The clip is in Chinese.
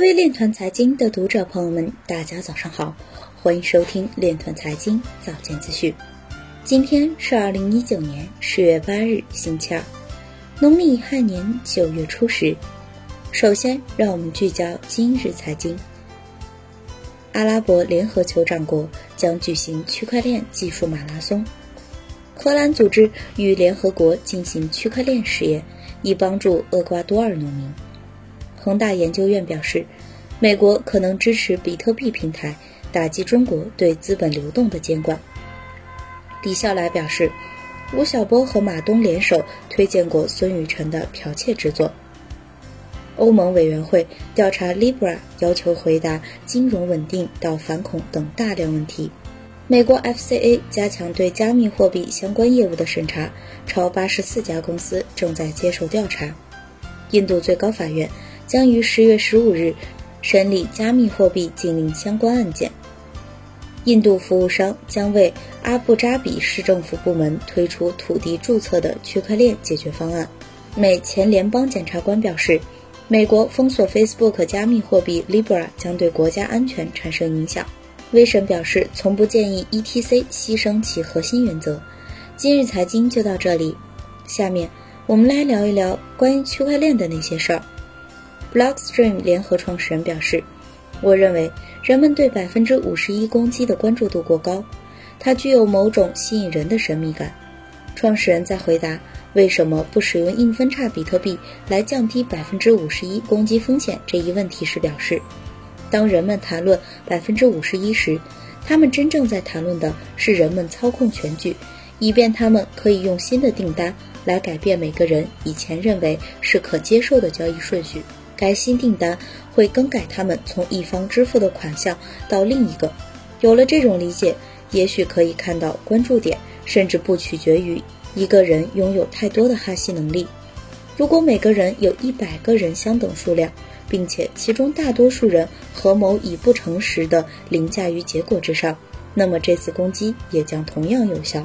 各位链团财经的读者朋友们，大家早上好，欢迎收听链团财经早间资讯。今天是二零一九年十月八日，星期二，农历亥年九月初十。首先，让我们聚焦今日财经。阿拉伯联合酋长国将举行区块链技术马拉松。荷兰组织与联合国进行区块链实验，以帮助厄瓜多尔农民。恒大研究院表示，美国可能支持比特币平台打击中国对资本流动的监管。李笑来表示，吴晓波和马东联手推荐过孙雨晨的剽窃之作。欧盟委员会调查 Libra，要求回答金融稳定到反恐等大量问题。美国 FCA 加强对加密货币相关业务的审查，超八十四家公司正在接受调查。印度最高法院将于十月十五日审理加密货币禁令相关案件。印度服务商将为阿布扎比市政府部门推出土地注册的区块链解决方案。美前联邦检察官表示。美国封锁 Facebook 加密货币 Libra 将对国家安全产生影响。威神表示，从不建议 ETC 牺牲其核心原则。今日财经就到这里，下面我们来聊一聊关于区块链的那些事儿。Blockstream 联合创始人表示：“我认为人们对百分之五十一攻击的关注度过高，它具有某种吸引人的神秘感。”创始人在回答。为什么不使用硬分叉比特币来降低百分之五十一攻击风险这一问题时表示，当人们谈论百分之五十一时，他们真正在谈论的是人们操控全局，以便他们可以用新的订单来改变每个人以前认为是可接受的交易顺序。该新订单会更改他们从一方支付的款项到另一个。有了这种理解，也许可以看到关注点甚至不取决于。一个人拥有太多的哈希能力。如果每个人有一百个人相等数量，并且其中大多数人合谋以不诚实的凌驾于结果之上，那么这次攻击也将同样有效。